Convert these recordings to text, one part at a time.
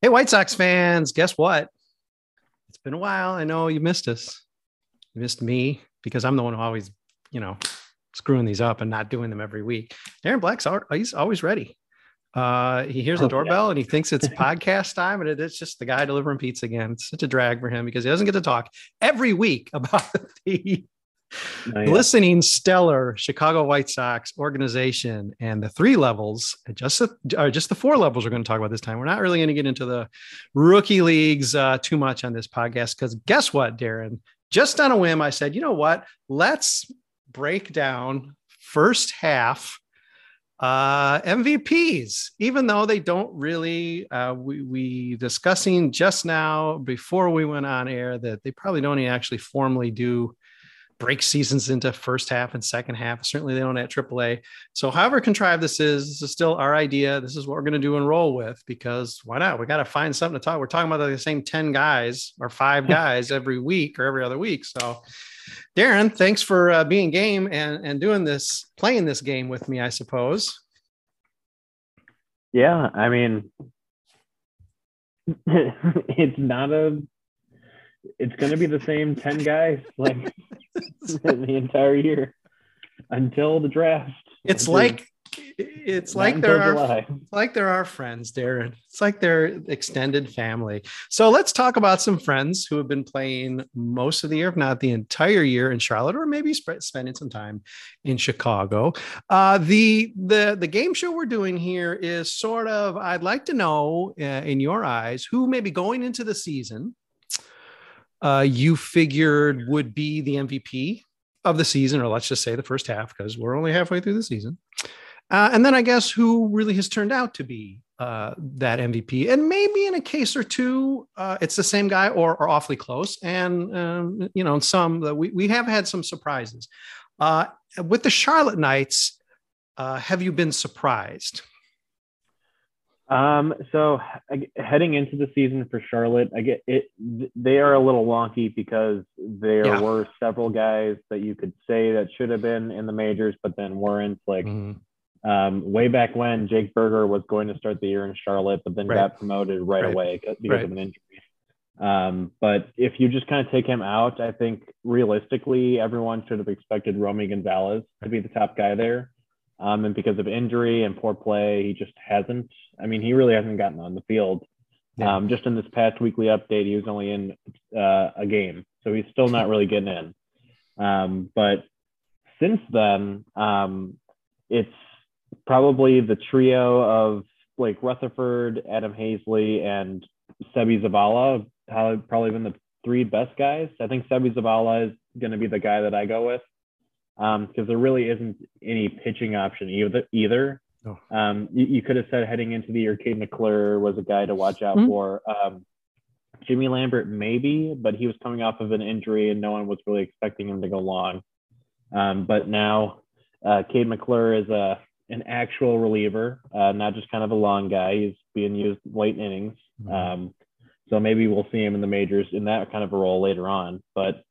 Hey, White Sox fans, guess what? It's been a while. I know you missed us. You missed me because I'm the one who always, you know, screwing these up and not doing them every week. Darren Black's he's always ready. Uh, he hears the Oh, doorbell yeah. and he thinks it's podcast time, and it's just the guy delivering pizza again. It's such a drag for him because he doesn't get to talk every week about the Oh, listening stellar Chicago White Sox organization and the three levels, just the, just the four levels we're going to talk about this time. We're not really going to get into the rookie leagues uh, too much on this podcast because guess what, Darren? Just on a whim, I said, you know what? Let's break down first half uh mvps even though they don't really uh we, we discussing just now before we went on air that they probably don't actually formally do break seasons into first half and second half. Certainly they don't at AAA. So however contrived this is, this is still our idea. This is what we're going to do and roll with because why not? We got to find something to talk. We're talking about the same 10 guys or five guys every week or every other week. So Darren, thanks for uh, being game and, and doing this, playing this game with me, I suppose. Yeah, I mean, it's not a. It's going to be the same ten guys like the entire year until the draft. It's Until- like, it's like are July. It's like they're our friends, Darren. It's like they're extended family. So let's talk about some friends who have been playing most of the year, if not the entire year in Charlotte, or maybe sp- spending some time in Chicago. Uh, the the the game show we're doing here is sort of. I'd like to know, uh, in your eyes, who may be going into the season, uh, you figured would be the MVP of the season, or let's just say the first half, because we're only halfway through the season. Uh, and then I guess who really has turned out to be uh, that MVP. And maybe in a case or two, uh, it's the same guy or, or awfully close. And, um, you know, some we, we have had some surprises. Uh, with the Charlotte Knights, uh, have you been surprised? Um, so I- heading into the season for Charlotte, I get it. They are a little wonky because there Yeah. were several guys that you could say that should have been in the majors, but then weren't. Like um, way back when Jake Burger was going to start the year in Charlotte, but then Right. got promoted right, Right. away because Right. of an injury. Um, but if you just kind of take him out, I think realistically, everyone should have expected Romy Gonzalez to be the top guy there. Um, and because of injury and poor play, he just hasn't. I mean, he really hasn't gotten on the field. Yeah. Um, just in this past weekly update, he was only in uh, a game, so he's still not really getting in. Um, but since then, um, it's probably the trio of Blake Rutherford, Adam Haseley, and Seby Zavala probably been the three best guys. I think Seby Zavala is going to be the guy that I go with because um, there really isn't any pitching option either. either. Oh. Um, you, you, could have said heading into the year, Cade McClure was a guy to watch out mm-hmm. for. Um, Jimmy Lambert, maybe, but he was coming off of an injury and no one was really expecting him to go long. Um, but now, uh, Cade McClure is a an actual reliever, uh, not just kind of a long guy. He's being used late innings. Mm-hmm. Um, so maybe we'll see him in the majors in that kind of a role later on. But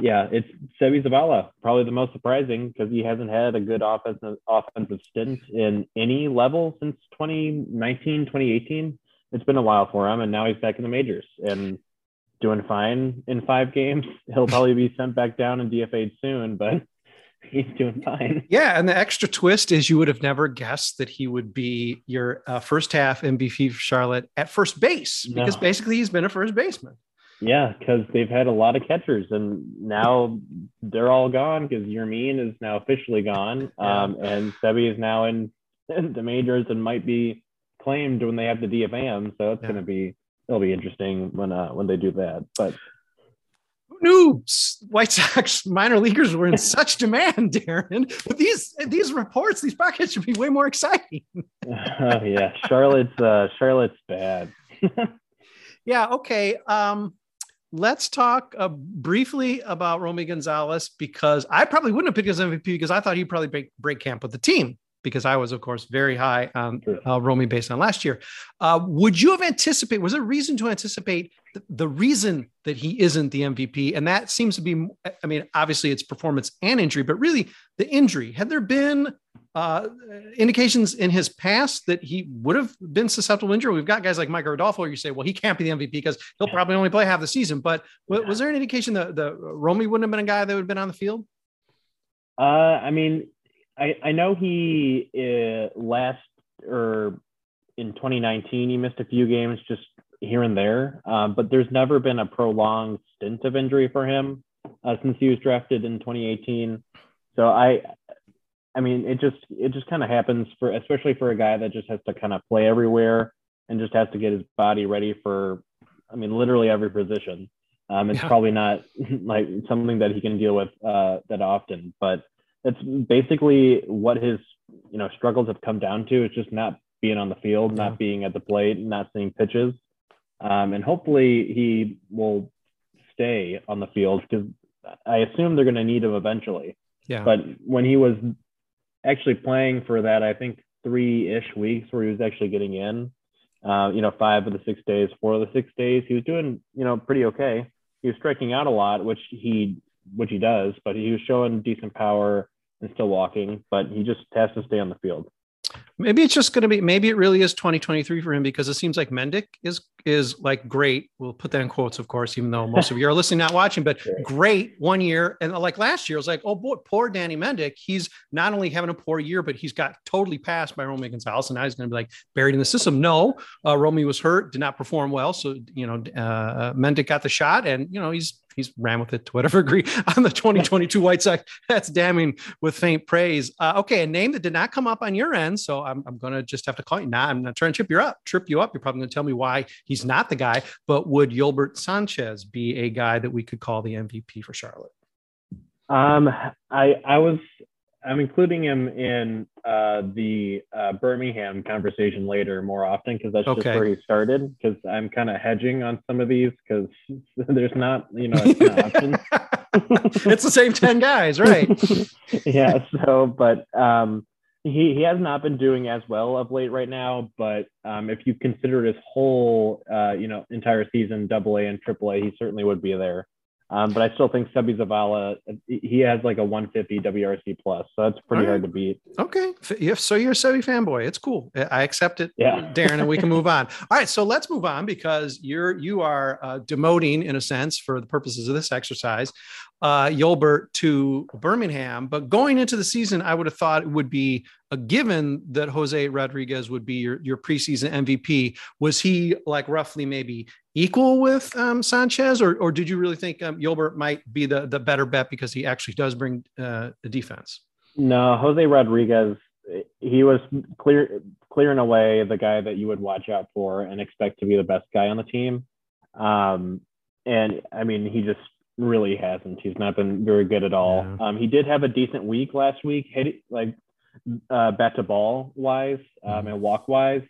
yeah, it's Seby Zavala, probably the most surprising because he hasn't had a good offensive offensive stint in any level since 2019, 2018. It's been a while for him, and now he's back in the majors and doing fine in five games. He'll probably be sent back down and DFA'd soon, but he's doing fine. Yeah, and the extra twist is you would have never guessed that he would be your uh, first half MVP for Charlotte at first base because no. basically he's been a first baseman. Yeah, because they've had a lot of catchers, and now they're all gone because Yermin is now officially gone, um, and Seby is now in, the majors and might be claimed when they have the DFM. So it's yeah. going to be it'll be interesting when uh, when they do that. But knew White Sox minor leaguers were in such demand, Darren? But these these reports, these packets should be way more exciting. uh, yeah, Charlotte's uh, Charlotte's bad. yeah. Okay. Um, let's talk uh, briefly about Romy Gonzalez because I probably wouldn't have picked his MVP because I thought he'd probably break, break camp with the team because I was, of course, very high on uh, Romy based on last year. Uh, would you have anticipated? Was there reason to anticipate the, the reason that he isn't the MVP? And that seems to be, I mean, obviously it's performance and injury, but really the injury. Had there been uh, indications in his past that he would have been susceptible to injury? We've got guys like Micker Adolfo. You say, well, he can't be the MVP because he'll probably only play half the season. But was there an indication that the Romy wouldn't have been a guy that would have been on the field? Uh, I mean, I, I know he uh, last or in 2019 he missed a few games just here and there, um, but there's never been a prolonged stint of injury for him uh, since he was drafted in 2018. So I, I mean, it just it just kind of happens for especially for a guy that just has to kind of play everywhere and just has to get his body ready for, I mean, literally every position. Um, it's yeah. probably not like something that he can deal with uh, that often, but that's basically what his you know struggles have come down to. It's just not being on the field, yeah. not being at the plate, not seeing pitches, um, and hopefully he will stay on the field because I assume they're going to need him eventually. Yeah. But when he was actually playing for that, I think three-ish weeks where he was actually getting in, uh, you know, five of the six days, four of the six days, he was doing, you know, pretty okay. He was striking out a lot, which he which he does, but he was showing decent power and still walking, but he just has to stay on the field. Maybe it's just going to be. Maybe it really is 2023 for him because it seems like Mendick is is like great. We'll put that in quotes, of course, even though most of you are listening, not watching. But great one year, and like last year, it was like, oh boy, poor Danny Mendick. He's not only having a poor year, but he's got totally passed by Romy Gonzalez, and now he's going to be like buried in the system. No, uh, Romy was hurt, did not perform well, so you know uh, Mendick got the shot, and you know he's he's ran with it to whatever degree on the 2022 White Sox. That's damning with faint praise. Uh, okay, a name that did not come up on your end, so I'm, I'm going to just have to call you. Nah, I'm not trying to trip you up. Trip you up. You're probably going to tell me why he's not the guy. But would Yolbert Sanchez be a guy that we could call the MVP for Charlotte? Um, I I was I'm including him in uh, the uh, Birmingham conversation later more often because that's okay. just where he started. Because I'm kind of hedging on some of these because there's not, you know, it's it's the same ten guys, right? yeah. So, but um, he he has not been doing as well of late right now. But um, if you consider his whole, uh, you know, entire season, Double A and Triple A, he certainly would be there. Um, but I still think Seby Zavala, he has like a 150 WRC plus, so that's pretty right. hard to beat. Okay, if so, you're a Seby fanboy. It's cool. I accept it, yeah. Darren, and we can move on. All right, so let's move on because you're you are uh, demoting in a sense for the purposes of this exercise, uh, Yolbert to Birmingham. But going into the season, I would have thought it would be a given that Jose Rodriguez would be your, your preseason MVP. Was he like roughly maybe equal with um, Sanchez, or, or did you really think um, Yolbert might be the, the better bet because he actually does bring uh, the defense? No, Jose Rodriguez, he was clear clear and away the guy that you would watch out for and expect to be the best guy on the team. Um, and I mean, he just really hasn't. He's not been very good at all. Yeah. Um, he did have a decent week last week, hit like uh, bat to ball wise um, and walk wise.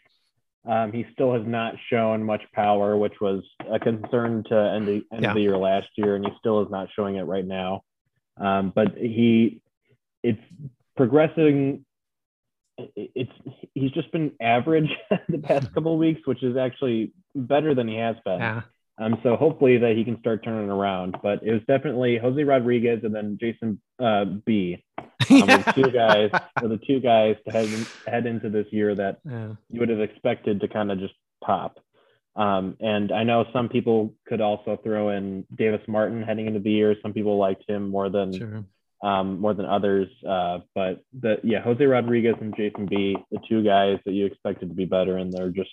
Um, he still has not shown much power, which was a concern to end the end Yeah. of the year last year, and he still is not showing it right now. Um, but he, it's progressing. It's he's just been average the past couple of weeks, which is actually better than he has been. Yeah. Um, so hopefully that he can start turning around. But it was definitely Jose Rodriguez and then Jason uh, B. Um, were the two guys were the two guys to head head into this year that Yeah. you would have expected to kind of just pop. Um, and I know some people could also throw in Davis Martin heading into the year. Some people liked him more than Sure. um, more than others. Uh, but the yeah, Jose Rodriguez and Jason B, the two guys that you expected to be better, and they're just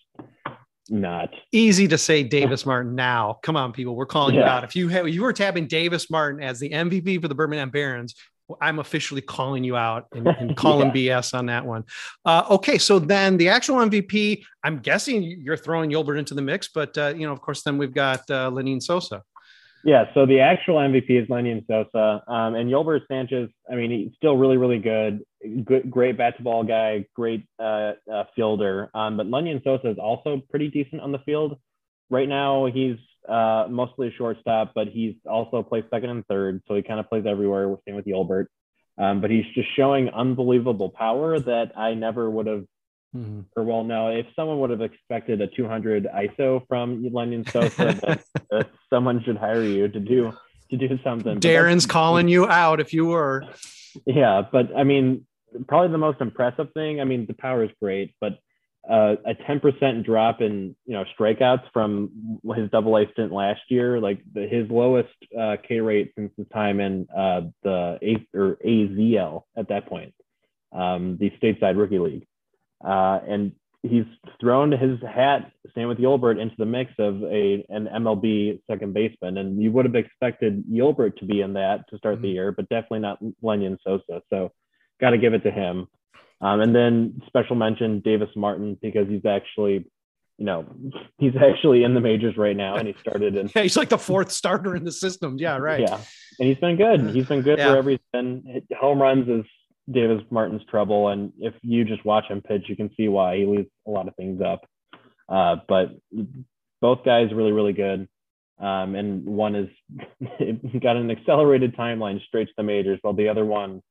not. Easy to say Davis Martin now. Come on, people. We're calling you out. If you have, you were tapping Davis Martin as the MVP for the Birmingham Barons, well, I'm officially calling you out and, and calling BS on that one. Uh, okay, so then the actual MVP, I'm guessing you're throwing Yolbert into the mix, but uh, you know, of course, then we've got uh, Lenin Sosa. Yeah, so the actual MVP is Lenny Sosa, um, and Yolbert Sanchez. I mean, he's still really, really good. Good, great bat to ball guy, great uh, uh, fielder. Um, but Lenny Sosa is also pretty decent on the field. Right now, he's uh, mostly a shortstop, but he's also plays second and third, so he kind of plays everywhere. Same with Yolbert, um, but he's just showing unbelievable power that I never would have. Mhm. Or well, no, if someone would have expected a 200 ISO from Sosa, then uh, someone should hire you to do to do something. Darren's calling you out if you were. yeah, but I mean, probably the most impressive thing. I mean, the power is great, but uh, a 10% drop in you know strikeouts from his Double A stint last year, like the, his lowest uh, K rate since his time in uh, the A or AZL at that point, um, the stateside rookie league, uh, and he's thrown his hat, same with Yolbert, into the mix of a an MLB second baseman, and you would have expected Yolbert to be in that to start the Mhm. year, but definitely not Lenyn Sosa. So, got to give it to him. Um, and then special mention Davis Martin because he's actually, you know, he's actually in the majors right now, and he started in Yeah, he's like the fourth starter in the system. Yeah, right. yeah, and he's been good. He's been good Yeah. wherever he's been. Home runs is Davis Martin's trouble, and if you just watch him pitch, you can see why he leaves a lot of things up. Uh, but both guys really, really good. Um, and one is got an accelerated timeline straight to the majors, while the other one,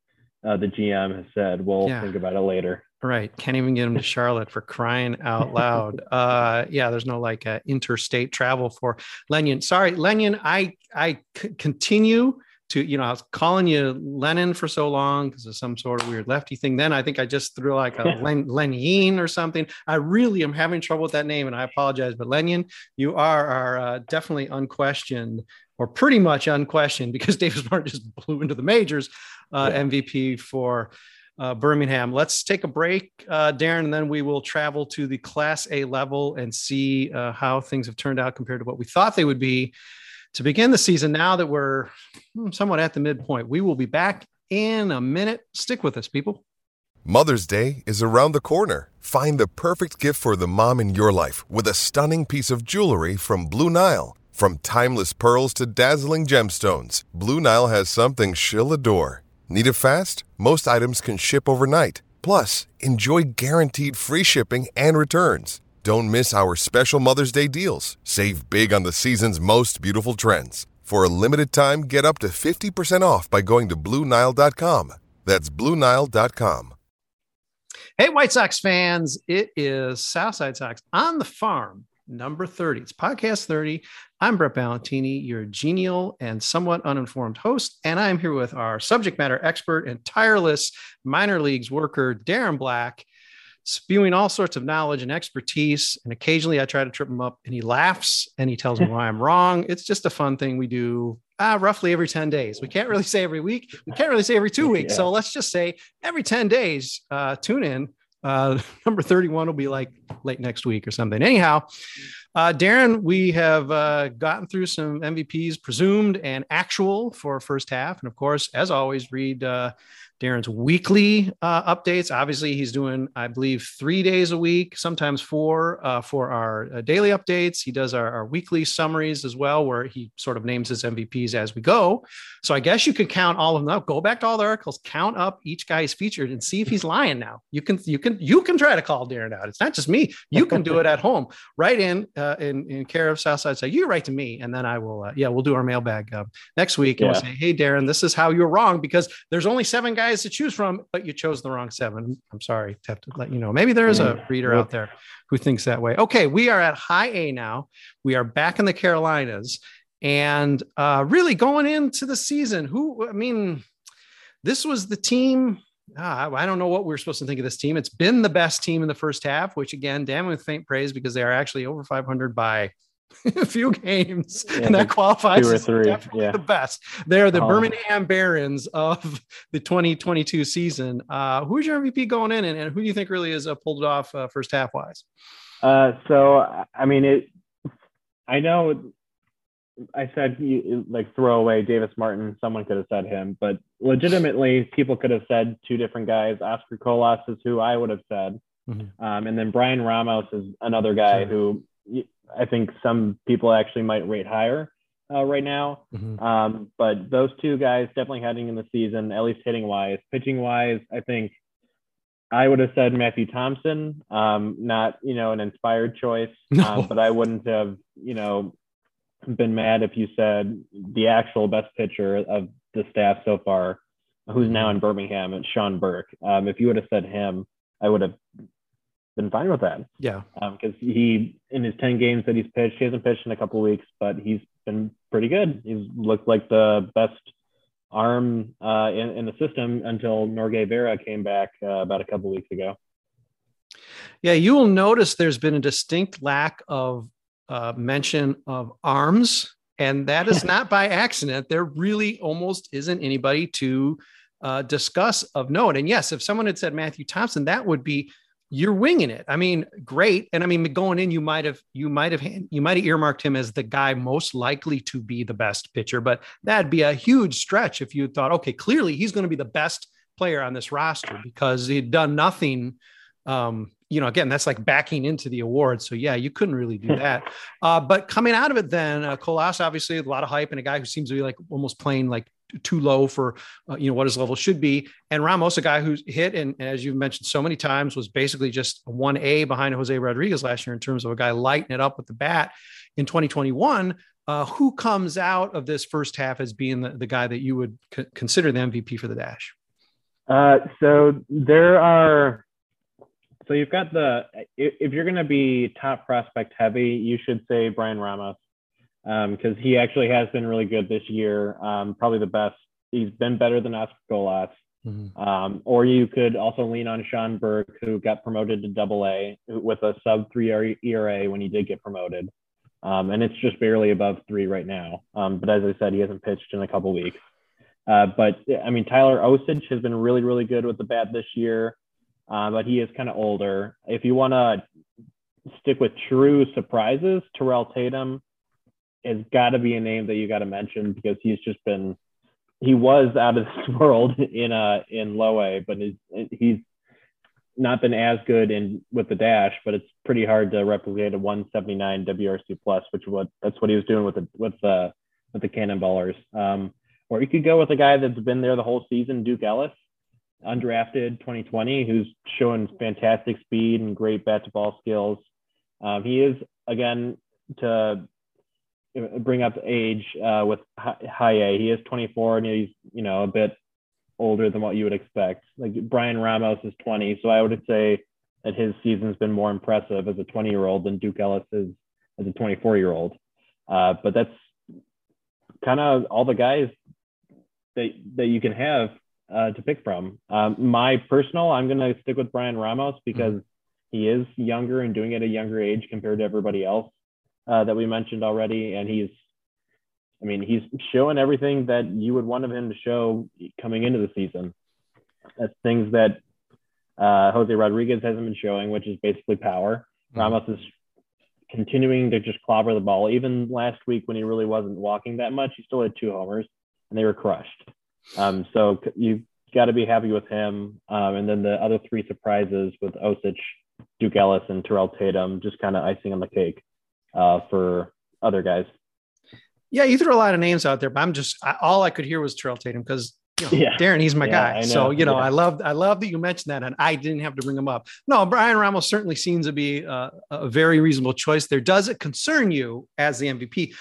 uh, the GM has said, we'll Yeah. think about it later. Right. Can't even get him to Charlotte for crying out loud. Uh, yeah, there's no like uh, interstate travel for Lenyn. Sorry, Lenyn. I I c- continue to you know I was calling you lenin for so long because of some sort of weird lefty thing. Then I think I just threw like a Len, Lenin or something. I really am having trouble with that name, and I apologize. But lenin you are are uh, definitely unquestioned or pretty much unquestioned because Davis Martin just blew into the majors uh, Yeah. MVP for uh, Birmingham. Let's take a break, uh, Darren, and then we will travel to the Class A level and see uh, how things have turned out compared to what we thought they would be to begin the season. Now that we're hmm, somewhat at the midpoint, we will be back in a minute. Stick with us, people. Mother's Day is around the corner. Find the perfect gift for the mom in your life with a stunning piece of jewelry from Blue Nile. From timeless pearls to dazzling gemstones, Blue Nile has something she'll adore. Need it fast? Most items can ship overnight. Plus, enjoy guaranteed free shipping and returns. Don't miss our special Mother's Day deals. Save big on the season's most beautiful trends. For a limited time, get up to 50% off by going to BlueNile.com. That's BlueNile.com. Hey, White Sox fans, it is Southside Sox on the farm, number 30. It's podcast 30. I'm Brett Ballantini, your genial and somewhat uninformed host, and I'm here with our subject matter expert and tireless minor leagues worker, Darren Black, spewing all sorts of knowledge and expertise. And occasionally I try to trip him up and he laughs and he tells me why I'm wrong. It's just a fun thing we do uh, roughly every 10 days. We can't really say every week. We can't really say every two weeks. Yeah. So let's just say every 10 days, uh, tune in. Uh, number 31 will be like late next week or something. Anyhow, uh, Darren, we have uh, gotten through some MVPs, presumed and actual for first half. And of course, as always, read uh, Darren's weekly uh, updates. Obviously, he's doing, I believe, three days a week, sometimes four uh, for our uh, daily updates. He does our, our, weekly summaries as well, where he sort of names his MVPs as we go. So I guess you could count all of them up. Go back to all the articles, count up each guy's featured, and see if he's lying. Now you can you can you can try to call Darren out. It's not just me. You can do it at home. Right in uh, in in care of Southside. Say you write to me, and then I will. Uh, yeah, we'll do our mailbag uh, next week, and yeah. we'll say, hey Darren, this is how you're wrong because there's only seven guys guys to choose from, but you chose the wrong seven. I'm sorry to have to let you know. Maybe there is a reader out there who thinks that way. Okay, we are at high A now. We are back in the Carolinas. And uh, really going into the season, who, I mean, this was the team. Uh, I don't know what we are supposed to think of this team. It's been the best team in the first half, which again, damn with faint praise because they are actually over 500 by a few games, yeah, and that qualifies or three. Yeah. the best. They're the oh. Birmingham Barons of the 2022 season. Uh, who's your MVP going in, and, and, who do you think really has uh, pulled it off uh, first half wise? Uh, so I mean, it. I know. I said like throw away Davis Martin. Someone could have said him, but legitimately, people could have said two different guys. Oscar Colas is who I would have said, mm-hmm. um, and then Bryan Ramos is another guy sure. who I think some people actually might rate higher uh, right now. Mm-hmm. Um, but those two guys definitely heading in the season, at least hitting wise, pitching wise, I think I would have said Matthew Thompson, um, not you know an inspired choice, no. um, but I wouldn't have you know been mad if you said the actual best pitcher of the staff so far, who's now in Birmingham, it's Sean Burke. Um, if you would have said him, I would have been fine with that. Yeah. Because um, he, in his 10 games that he's pitched, he hasn't pitched in a couple weeks, but he's been pretty good. He's looked like the best arm uh, in, in, the system until Norge Vera came back uh, about a couple weeks ago. Yeah, you will notice there's been a distinct lack of uh, mention of arms, and that is not by accident. There really almost isn't anybody to uh, discuss of note. And yes, if someone had said Matthew Thompson, that would be you're winging it. I mean, great. And I mean, going in, you might have, you might have, you might have earmarked him as the guy most likely to be the best pitcher, but that'd be a huge stretch if you thought, okay, clearly he's going to be the best player on this roster because he'd done nothing. Um, you know, again, that's like backing into the award. So yeah, you couldn't really do that. Uh, but coming out of it, then uh, Colas, obviously a lot of hype and a guy who seems to be like almost playing like too low for uh, you know what his level should be. And Ramos, a guy who's hit and as you've mentioned so many times, was basically just one A behind Jose Rodriguez last year in terms of a guy lighting it up with the bat. In 2021, uh, who comes out of this first half as being the, the guy that you would c- consider the MVP for the dash? Uh, so there are. So you've got the if you're going to be top prospect heavy, you should say Bryan Ramos because um, he actually has been really good this year. Um, probably the best. He's been better than Oscar Colas. Mm-hmm. Um, or you could also lean on Sean Burke, who got promoted to Double A with a sub three ERA when he did get promoted, um, and it's just barely above three right now. Um, but as I said, he hasn't pitched in a couple weeks. Uh, but I mean, Tyler Osik has been really, really good with the bat this year, uh, but he is kind of older. If you want to stick with true surprises, Terrell Tatum has got to be a name that you got to mention because he's just been he was out of this world in uh in low A, but he's he's not been as good in with the dash, but it's pretty hard to replicate a 179 WRC plus, which what that's what he was doing with the with the with the Cannonballers. Um, or you could go with a guy that's been there the whole season, Duke Ellis, undrafted 2020, who's showing fantastic speed and great bat to ball skills. Um, he is again to bring up age uh, with Haye. He is 24 and he's you know a bit older than what you would expect. Like Bryan Ramos is 20, so I would say that his season's been more impressive as a 20 year old than Duke Ellis is as a 24 year old. Uh, but that's kind of all the guys that that you can have uh, to pick from. Um, my personal, I'm going to stick with Bryan Ramos because mm-hmm. he is younger and doing it at a younger age compared to everybody else uh, that we mentioned already, and he's, I mean, he's showing everything that you would want of him to show coming into the season. That's things that uh, Jose Rodriguez hasn't been showing, which is basically power. Mm-hmm. Ramos is continuing to just clobber the ball. Even last week when he really wasn't walking that much, he still had two homers, and they were crushed. Um, so you got to be happy with him. Um, and then the other three surprises with Osik, Duke Ellis, and Terrell Tatum, just kind of icing on the cake uh, for other guys. Yeah, you threw a lot of names out there, but I'm just I, all I could hear was Terrell Tatum because you know, yeah. Darren, he's my yeah, guy. So you know, yeah. I love I love that you mentioned that, and I didn't have to bring him up. No, Bryan Ramos certainly seems to be a, a very reasonable choice there. Does it concern you as the MVP,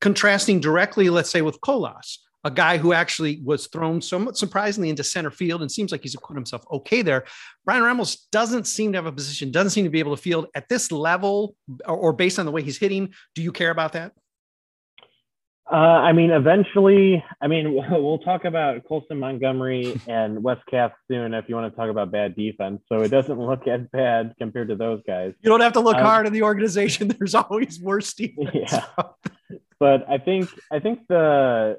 contrasting directly, let's say, with Colas? A guy who actually was thrown somewhat surprisingly into center field and seems like he's acquitted himself okay there. Bryan Ramos doesn't seem to have a position, doesn't seem to be able to field at this level or, or based on the way he's hitting. Do you care about that? Uh, I mean, eventually, I mean, we'll talk about Colson Montgomery and Wes Kath soon if you want to talk about bad defense. So it doesn't look as bad compared to those guys. You don't have to look um, hard in the organization. There's always worse defense. Yeah. but I think, I think the,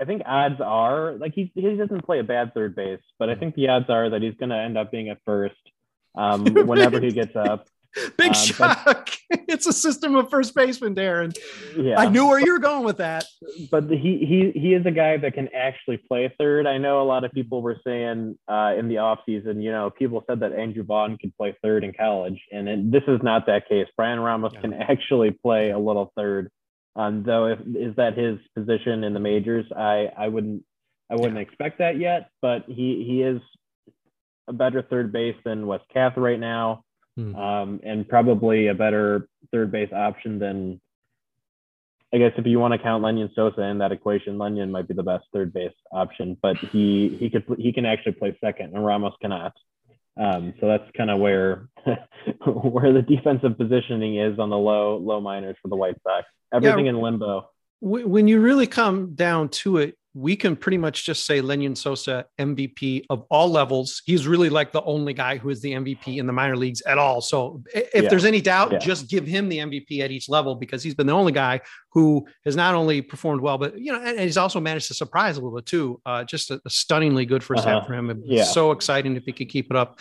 I think odds are like he, he doesn't play a bad third base, but I think the odds are that he's going to end up being at first um, whenever he gets up. Big um, shock. But, it's a system of first baseman, Darren. Yeah. I knew where you were going with that. But he he he is a guy that can actually play third. I know a lot of people were saying uh, in the offseason, you know, people said that Andrew Vaughn could play third in college, and it, this is not that case. Bryan Ramos yeah. can actually play a little third. Um, though, if is that his position in the majors, I I wouldn't I wouldn't expect that yet. But he he is a better third base than Wes Kath right now hmm. um, and probably a better third base option than. I guess if you want to count Lenyn Sosa in that equation, Lenyn might be the best third base option, but he he could he can actually play second, and Ramos cannot. Um, so that's kind of where where the defensive positioning is on the low low minors for the White Sox. Everything yeah, in limbo. When you really come down to it, we can pretty much just say Lenyn Sosa MVP of all levels. He's really like the only guy who is the MVP in the minor leagues at all. So if yeah. there's any doubt, yeah. just give him the MVP at each level because he's been the only guy who has not only performed well, but you know, and, he's also managed to surprise a little bit too. Uh, just a, a, stunningly good first uh-huh. half for him. Yeah. So exciting if he could keep it up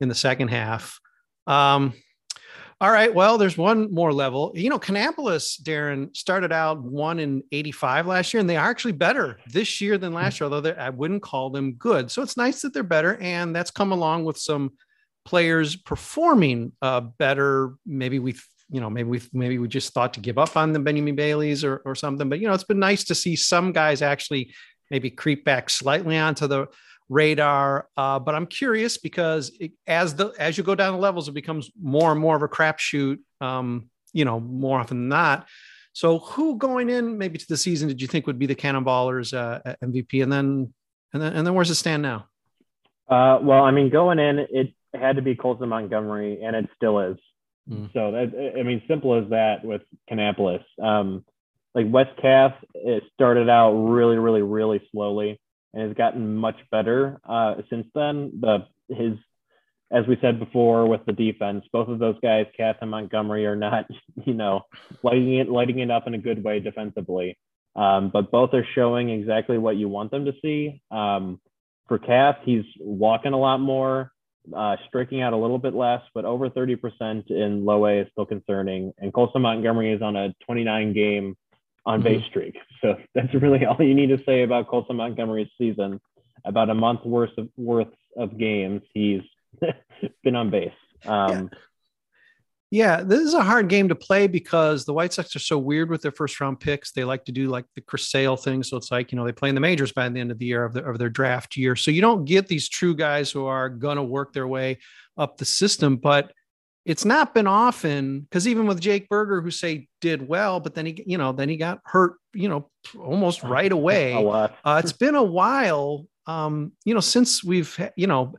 in the second half. Um, all right. Well, there's one more level. You know, Kannapolis, Darren, started out one in 85 last year, and they are actually better this year than last year, although I wouldn't call them good. So it's nice that they're better. And that's come along with some players performing uh, better. Maybe we, you know, maybe we maybe we just thought to give up on the Benyamin Baileys or, or something. But, you know, it's been nice to see some guys actually maybe creep back slightly onto the radar. Uh, but I'm curious because it, as the as you go down the levels, it becomes more and more of a crapshoot. Um, you know, more often than not. So, who going in maybe to the season did you think would be the Cannonballers uh, MVP, and then and then and then where's it stand now? Uh, well, I mean, going in, it had to be Colson Montgomery, and it still is. Mm. So that I mean, simple as that with Kannapolis. Um, like Wes Kath, it started out really, really, really slowly and has gotten much better uh, since then. The his as we said before with the defense, both of those guys, Kath and Montgomery, are not, you know, lighting it lighting it up in a good way defensively. Um, but both are showing exactly what you want them to see. Um, for Kath, he's walking a lot more, uh, striking out a little bit less, but over 30% in low A is still concerning. And Colson Montgomery is on a 29 game on base mm-hmm. streak. So that's really all you need to say about Colson Montgomery's season. About a month worth of worth of games, he's been on base. Um, yeah. yeah. this is a hard game to play because the White Sox are so weird with their first round picks. They like to do like the Chris Sale thing. So it's like, you know, they play in the majors by the end of the year of, the, of their draft year. So you don't get these true guys who are going to work their way up the system. But it's not been often because even with Jake Burger, who say did well, but then he, you know, then he got hurt, you know, almost right away. Uh, it's been a while, um, you know, since we've, you know,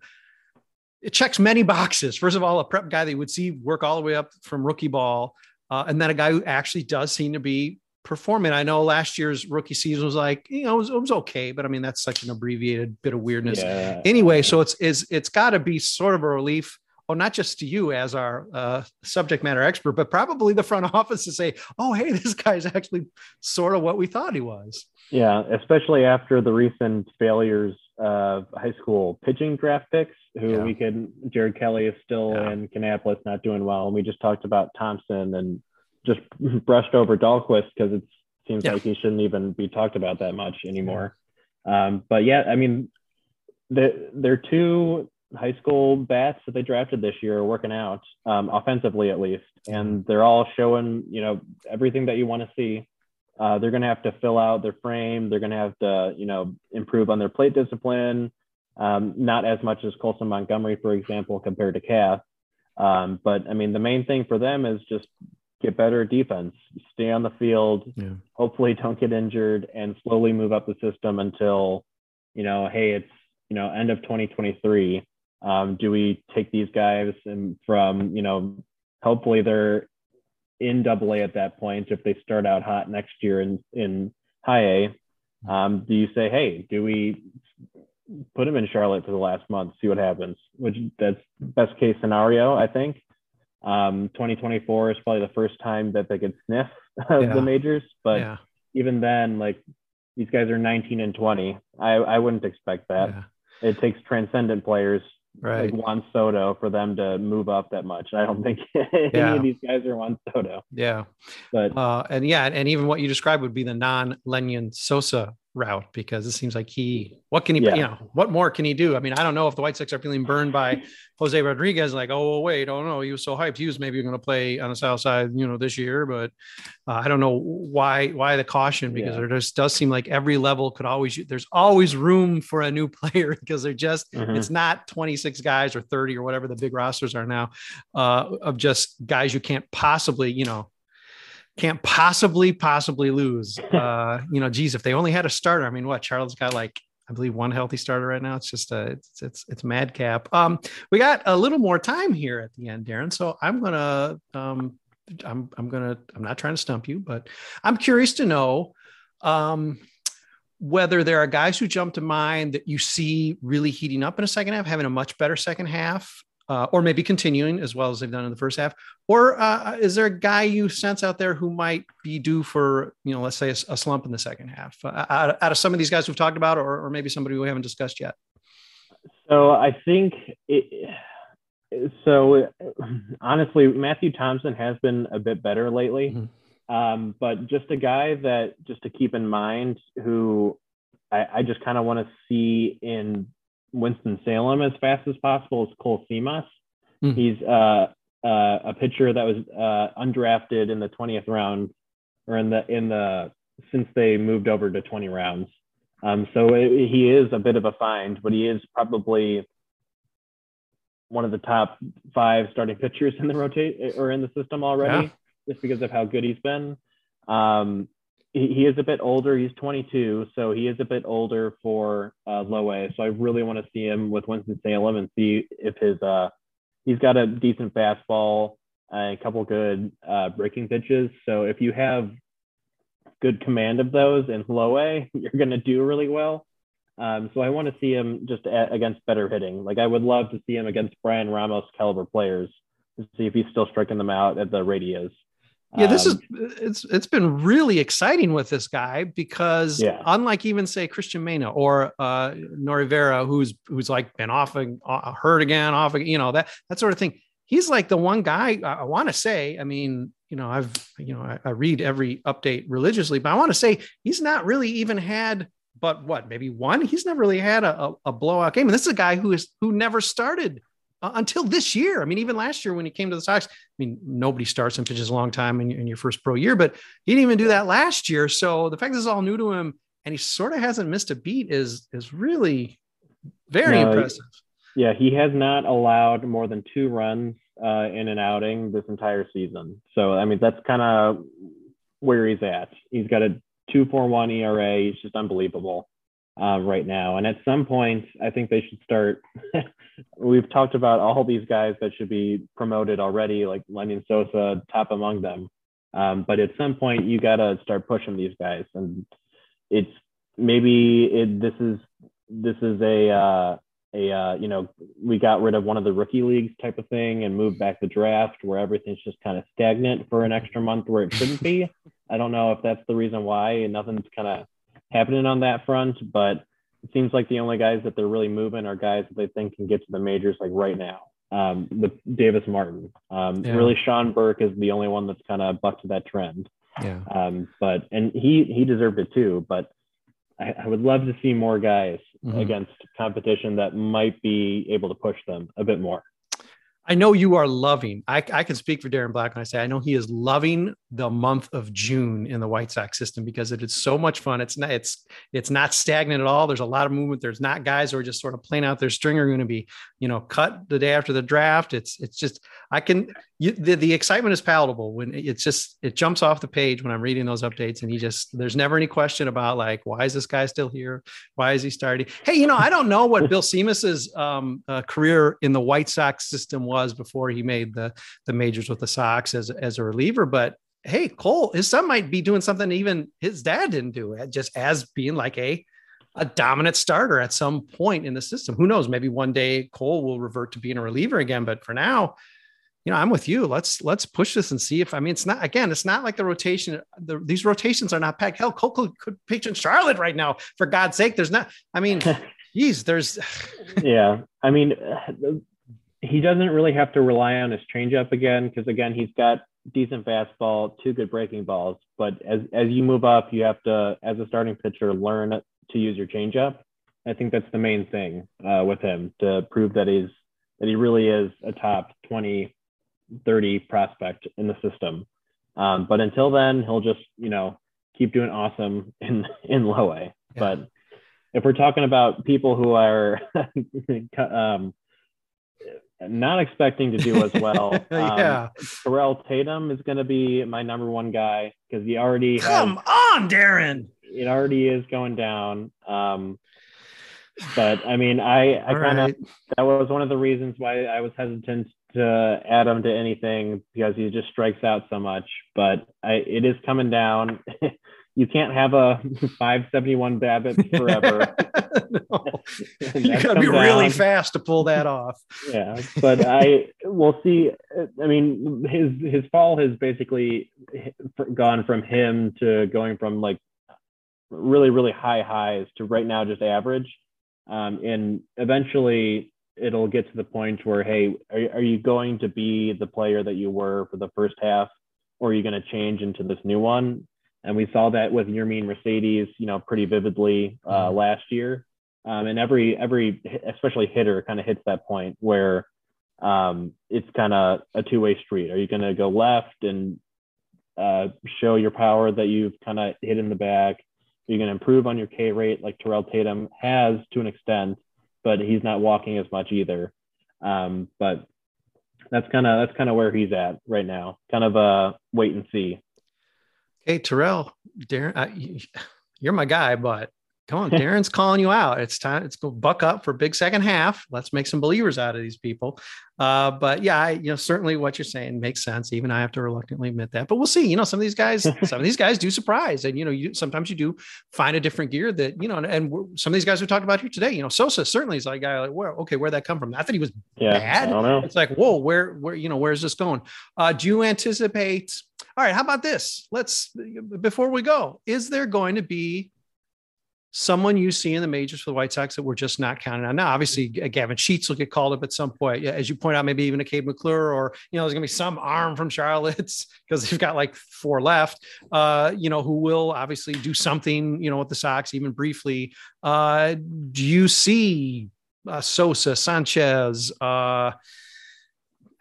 it checks many boxes. First of all, a prep guy that you would see work all the way up from rookie ball, uh, and then a guy who actually does seem to be performing. I know last year's rookie season was like, you know, it was, it was okay, but I mean, that's such an abbreviated bit of weirdness. Yeah. Anyway, so it's is it's got to be sort of a relief oh, not just to you as our uh, subject matter expert, but probably the front office to say, oh, hey, this guy's actually sort of what we thought he was. Yeah, especially after the recent failures of high school pitching draft picks, who yeah. we could, Jared Kelley is still yeah. in Kannapolis not doing well. And we just talked about Thompson and just brushed over Dalquist because it seems yeah. like he shouldn't even be talked about that much anymore. Um, but yeah, I mean, the, their two high school bats that they drafted this year are working out um, offensively at least, and they're all showing you know everything that you want to see. Uh, they're going to have to fill out their frame. They're going to have to you know improve on their plate discipline. Um, not as much as Colson Montgomery, for example, compared to Kath. Um, but I mean, the main thing for them is just get better defense, stay on the field, Yeah. hopefully don't get injured, and slowly move up the system until, you know, hey, it's you know end of 2023. Um, do we take these guys and from you know, hopefully they're in Double A at that point if they start out hot next year in in High A. Um, do you say, hey, do we put them in Charlotte for the last month, see what happens? Which that's best case scenario, I think. Um, 2024 is probably the first time that they could sniff Yeah. the majors, but yeah. even then, like these guys are 19 and 20. I, I wouldn't expect that. yeah. It takes transcendent players Right. like Juan Soto for them to move up that much. I don't think any Yeah. of these guys are Juan Soto, Yeah. but Uh, and yeah, and even what you described would be the non Lenyn Sosa route because it seems like he, what can he, Yeah. you know, what more can he do? I mean, I don't know if the White Sox are feeling burned by Jose Rodriguez, like, oh, wait, oh no, he was so hyped. He was maybe going to play on the South side, you know, this year, but uh, I don't know why, why the caution because Yeah. there just does seem like every level could always, there's always room for a new player because they're just, Mhm. it's not 26 guys or 30 or whatever the big rosters are now uh, of just guys you can't possibly, you know, can't possibly possibly lose. Uh, you know, geez, if they only had a starter, I mean, what Charlotte's got like I believe one healthy starter right now. It's just a it's it's it's madcap. Um, we got a little more time here at the end, Darren. So I'm gonna um, I'm I'm gonna I'm not trying to stump you, but I'm curious to know um whether there are guys who jump to mind that you see really heating up in a second half, having a much better second half, uh, or maybe continuing as well as they've done in the first half, or uh, is there a guy you sense out there who might be due for, you know, let's say a, a slump in the second half uh, out, out of some of these guys we've talked about, or, or maybe somebody we haven't discussed yet? So I think it, so honestly, Matthew Thompson has been a bit better lately. Mhm. Um, but just a guy that just to keep in mind who I, I just kind of want to see in Winston Salem as fast as possible is Cole Seamus. Mhm. He's uh, uh, a pitcher that was uh, undrafted in the 20th round or in the in the since they moved over to 20 rounds. Um, so it, he is a bit of a find, but he is probably one of the top five starting pitchers in the rotate or in the system already, Yeah. just because of how good he's been. Um, he, is a bit older. He's 22, so he is a bit older for uh, low A. So I really want to see him with Winston Salem and see if his uh, he's got a decent fastball, and a couple good uh, breaking pitches. So if you have good command of those in low A, you're going to do really well. Um, so I want to see him just against better hitting. Like I would love to see him against Bryan Ramos caliber players to see if he's still striking them out at the radios. Yeah, this Um, is it's it's been really exciting with this guy because Yeah. unlike even say Christian Mena or uh Norge Vera, who's who's like been off and uh, hurt again, off again, you know that that sort of thing. He's like the one guy I, I want to say. I mean, you know, I've you know I, I read every update religiously, but I want to say he's not really even had but what maybe one. He's never really had a, a, a blowout game, and this is a guy who is who never started uh, until this year. I mean, even last year when he came to the Sox, I mean, nobody starts and pitches a long time in, in your first pro year, but he didn't even do that last year. So the fact this is all new to him and he sort of hasn't missed a beat is is really very No, impressive. Yeah, he has not allowed more than two runs uh, in an outing this entire season. So I mean, that's kind of where he's at. He's got a 2.41 ERA. He's just unbelievable uh, right now. And at some point, I think they should start. We've talked about all these guys that should be promoted already, like Lennon Sosa, top among them. Um, but at some point, you got to start pushing these guys, and it's maybe it, this is this is a uh, a uh, you know we got rid of one of the rookie leagues type of thing and moved back the draft where everything's just kind of stagnant for an extra month where it shouldn't be. I don't know if that's the reason why and nothing's kind of happening on that front, but it seems like the only guys that they're really moving are guys that they think can get to the majors like right now. Um, the Davis Martin, um, Yeah. really Sean Burke is the only one that's kind of bucked that trend. Yeah. Um, but and he he deserved it too. But I, I would love to see more guys Mhm. against competition that might be able to push them a bit more. I know you are loving. I, I can speak for Darren Black when I say I know he is loving the month of June in the White Sox system because it is so much fun. It's not it's it's not stagnant at all. There's a lot of movement. There's not guys who are just sort of playing out their string are going to be you know cut the day after the draft. It's it's just I can you, the the excitement is palatable when it's just it jumps off the page when I'm reading those updates and he just there's never any question about like why is this guy still here? Why is he starting? Hey, you know I don't know what Bill Seamus's um, uh, career in the White Sox system was before he made the the majors with the Sox as as a reliever, but hey, Cole, his son might be doing something even his dad didn't do, just as being like a a dominant starter at some point in the system. Who knows? Maybe one day Cole will revert to being a reliever again. But for now, you know, I'm with you. Let's let's push this and see if I mean it's not again, it's not like the rotation. The, these rotations are not packed. Hell, Cole could, could pitch in Charlotte right now. For God's sake, there's not. I mean, geez, there's yeah, I mean, he doesn't really have to rely on his changeup again because again, he's got decent fastball, two good breaking balls. But as as you move up, you have to, as a starting pitcher, learn to use your changeup. I think that's the main thing uh, with him to prove that he's that he really is a top 20, 30 prospect in the system. Um, but until then, he'll just you know keep doing awesome in in low A. Yeah. But if we're talking about people who are um, not expecting to do as well, um, yeah. Terrell Tatum is going to be my number one guy because he already Come has, on, Darren. it already is going down. Um, but I mean, I I kind of right. that was one of the reasons why I was hesitant to add him to anything because he just strikes out so much. But I, it is coming down. you can't have a 571 BABIP forever. no. You got to be really down. fast to pull that off. yeah but i we'll see i mean his his fall has basically gone from him to going from like really really high highs to right now just average um, and eventually it'll get to the point where hey are, are you going to be the player that you were for the first half or are you going to change into this new one and we saw that with Yermin Mercedes, you know, pretty vividly uh, last year. Um, and every every especially hitter kind of hits that point where um, it's kind of a two way street. Are you going to go left and uh, show your power that you've kind of hit in the back? Are you going to improve on your K rate like Terrell Tatum has to an extent, but he's not walking as much either. Um, but that's kind of that's kind of where he's at right now. Kind of a wait and see. Hey, Terrell, Darren, I, you're my guy, but come on, Darren's calling you out. It's time. It's go buck up for big second half. Let's make some believers out of these people. Uh, but yeah, I, you know, certainly what you're saying makes sense. Even I have to reluctantly admit that, but we'll see. You know, some of these guys, some of these guys do surprise, and you know, you sometimes you do find a different gear that you know, and, and we're, some of these guys we talked about here today. You know, Sosa certainly is like a guy like, where okay, where'd that come from? Not that he was Yeah, bad. I don't know. It's like, whoa, where, where, you know, where's this going? Uh, do you anticipate? All right, how about this? Let's before we go, is there going to be someone you see in the majors for the White Sox that we're just not counting on? Now, obviously, Gavin Sheets will get called up at some point. As you point out, maybe even a Kade McClure, or you know, there's gonna be some arm from Charlotte's because they've got like four left. Uh, you know, who will obviously do something, you know, with the Sox, even briefly. Uh, do you see uh, Sosa, Sanchez, uh,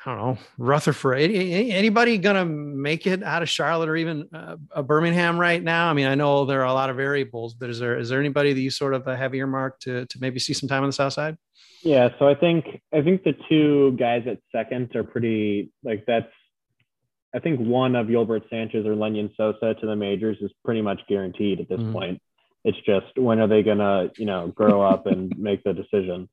I don't know, Rutherford. Any, any- anybody gonna make it out of Charlotte or even uh, Birmingham right now? I mean, I know there are a lot of variables, but is there is there anybody that you sort of uh, have earmarked to to maybe see some time on the south side? Yeah, so I think I think the two guys at second are pretty like that's. I think one of Yolbert Sanchez or Lenyn Sosa to the majors is pretty much guaranteed at this Mhm. point. It's just when are they gonna you know grow up and make the decision?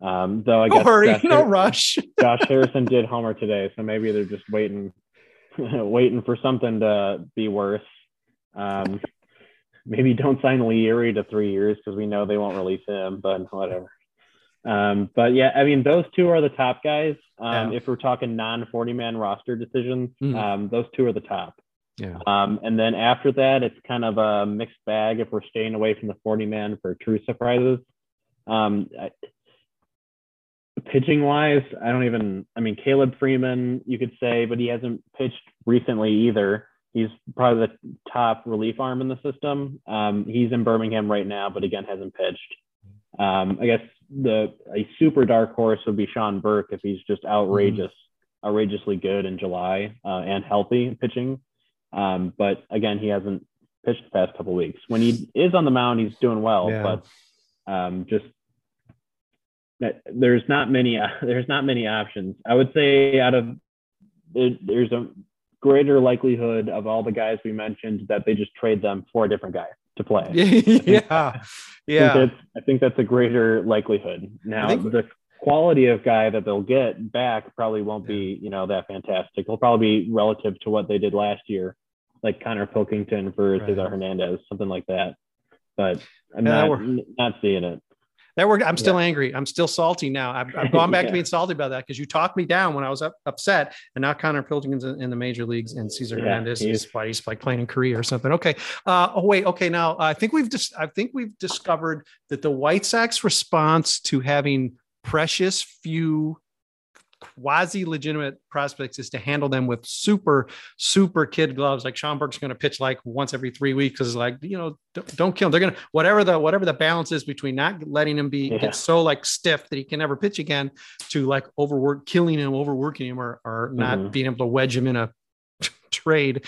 Um, though I No guess hurry, Josh, no rush. Josh Harrison did homer today, so maybe they're just waiting, waiting for something to be worse. Um, maybe don't sign Leury to three years because we know they won't release him, but whatever. Um, but yeah, I mean, those two are the top guys. Um, Yeah. If we're talking non 40 man roster decisions, Mhm. um, those two are the top. Yeah. Um, and then after that, it's kind of a mixed bag if we're staying away from the 40 man for true surprises. Um, I, pitching wise, I don't even, I mean, Caleb Freeman, you could say, but he hasn't pitched recently either. he's probably the top relief arm in the system. Um, he's in Birmingham right now, but again hasn't pitched. Um, I guess the a super dark horse would be Sean Burke if he's just outrageous, outrageously good in July uh, and healthy pitching. Um, but again, he hasn't pitched the past couple weeks. When he is on the mound, he's doing well, Yeah. but um, just there's not many there's not many options. I would say out of there's a greater likelihood of all the guys we mentioned that they just trade them for a different guy to play. yeah, I think yeah, that's, I think that's a greater likelihood. Now, think- the quality of guy that they'll get back probably won't be, you know, that fantastic. It'll probably be relative to what they did last year, like Konnor Pilkington for Right. Cesar Hernandez, something like that. But I'm Yeah, not, not seeing it. That worked. I'm still angry. I'm still salty now. I've, I've gone back to being salty about that because you talked me down when I was up, upset, and now Konnor Pilkington's in, in the major leagues, and Cesar Yeah, Hernandez he's- is why he's like playing in Korea or something. Okay. Uh, oh wait. Okay. Now I think we've just I think we've discovered that the White Sox response to having precious few quasi legitimate prospects is to handle them with super super kid gloves. Like Sean Burke's going to pitch like once every three weeks because like you know don't, don't kill him. They're going to whatever the whatever the balance is between not letting him be Yeah. get so like stiff that he can never pitch again to like overwork killing him overworking him or, or not Mhm. being able to wedge him in a trade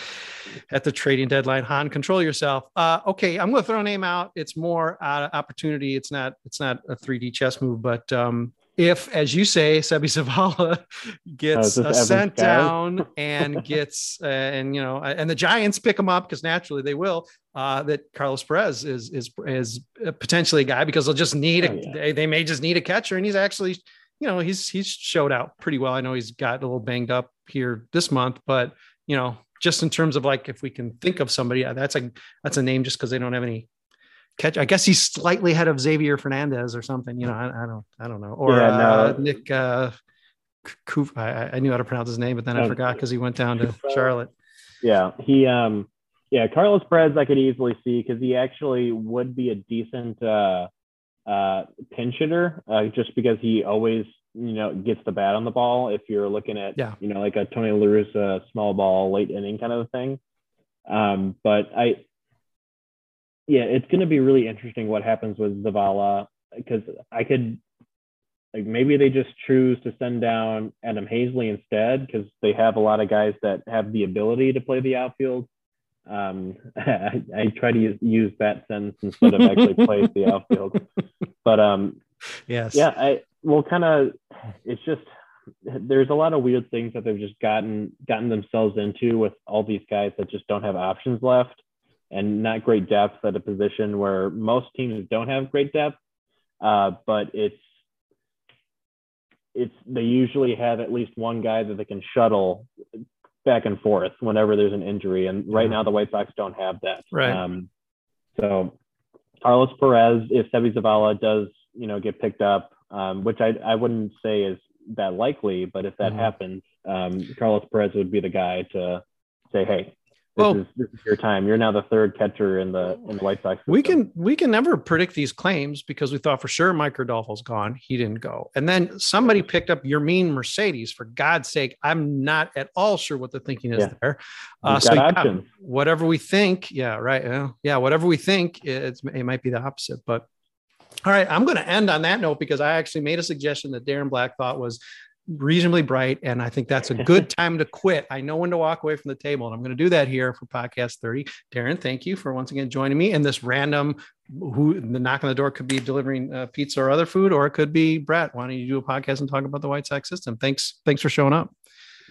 at the trading deadline. Hahn control yourself. Uh okay i'm going to throw a name out. It's more uh, opportunity. It's not it's not a 3d chess move but um if as you say Seby Zavala gets Oh, uh, sent Skies? down and gets uh, and you know and the giants pick him up because naturally they will uh that carlos perez is is is potentially a guy because they'll just need a Oh, yeah. they, they may just need a catcher and he's actually you know he's he's showed out pretty well i know he's got a little banged up here this month but you know, just in terms of like if we can think of somebody, uh, that's a that's a name just because they don't have any catch. I guess he's slightly ahead of Xavier Fernandez or something. You know, I, I don't I don't know. Or Yeah, uh. Nick uh, Kuf, I, I knew how to pronounce his name, but then I Oh, forgot because he went down to Charlotte. Yeah, he um yeah, Carlos Perez I could easily see because he actually would be a decent uh uh pinch hitter, uh, just because he always, you know, gets the bat on the ball if you're looking at Yeah. you know, like a Tony La Russa small ball late inning kind of thing. Um, but I yeah, it's gonna be really interesting what happens with Zavala because I could like maybe they just choose to send down Adam Haseley instead because they have a lot of guys that have the ability to play the outfield. Um, I, I try to use, use that sentence instead of actually play the outfield. But um, Yes. yeah, I well, kind of. It's just there's a lot of weird things that they've just gotten gotten themselves into with all these guys that just don't have options left and not great depth at a position where most teams don't have great depth. Uh, but it's it's they usually have at least one guy that they can shuttle back and forth whenever there's an injury. And right Yeah. now the White Sox don't have that. Right. Um, so Carlos Perez, if Seby Zavala does, you know, get picked up, um, which I, I wouldn't say is that likely, but if that Mhm. happens, um, Carlos Perez would be the guy to say, hey, Well- is, this is your time. You're now the third catcher in the in the White Sox. We can we can never predict these claims because we thought for sure Micker Adolfo's gone. He didn't go. And then somebody picked up Yermin Mercedes. For God's sake, I'm not at all sure what the thinking is Yeah. there. Uh, so yeah, whatever we think, yeah, right. Yeah, yeah, whatever we think, it's it might be the opposite. But all right, I'm going to end on that note because I actually made a suggestion that Darren Black thought was reasonably bright, and I think that's a good time to quit. I know when to walk away from the table, and I'm going to do that here for podcast 30. Darren, thank you for once again joining me in this random. Who the knock on the door could be delivering uh, pizza or other food, or it could be Brett. Why don't you do a podcast and talk about the White Sox system? Thanks, thanks for showing up.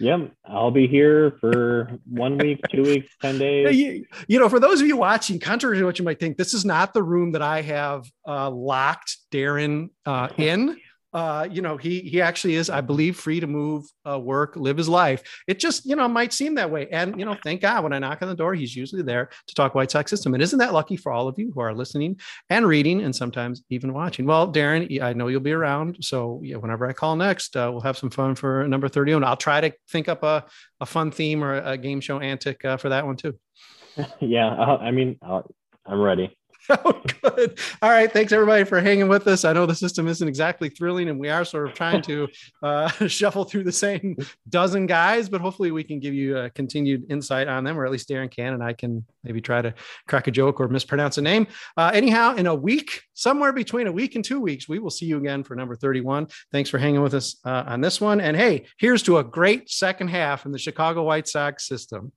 Yep, I'll be here for one week, two weeks, ten Yeah, days. You, you know, for those of you watching, contrary to what you might think, this is not the room that I have uh, locked Darren uh, in. Uh, you know, he he actually is, I believe, free to move, uh, work, live his life. It just, you know, might seem that way. And you know, thank God when I knock on the door, he's usually there to talk White Sox system. And isn't that lucky for all of you who are listening and reading and sometimes even watching? Well, Darren, I know you'll be around, so yeah, whenever I call next, uh, we'll have some fun for number thirty. And I'll try to think up a a fun theme or a game show antic uh, for that one too. yeah, I mean, I'm ready. Good. All right. Thanks everybody for hanging with us. I know the system isn't exactly thrilling and we are sort of trying to uh, shuffle through the same dozen guys, but hopefully we can give you a continued insight on them, or at least Darren can, and I can maybe try to crack a joke or mispronounce a name. Uh, anyhow, in a week, somewhere between a week and two weeks, we will see you again for number 31. Thanks for hanging with us uh, on this one. And hey, here's to a great second half in the Chicago White Sox system.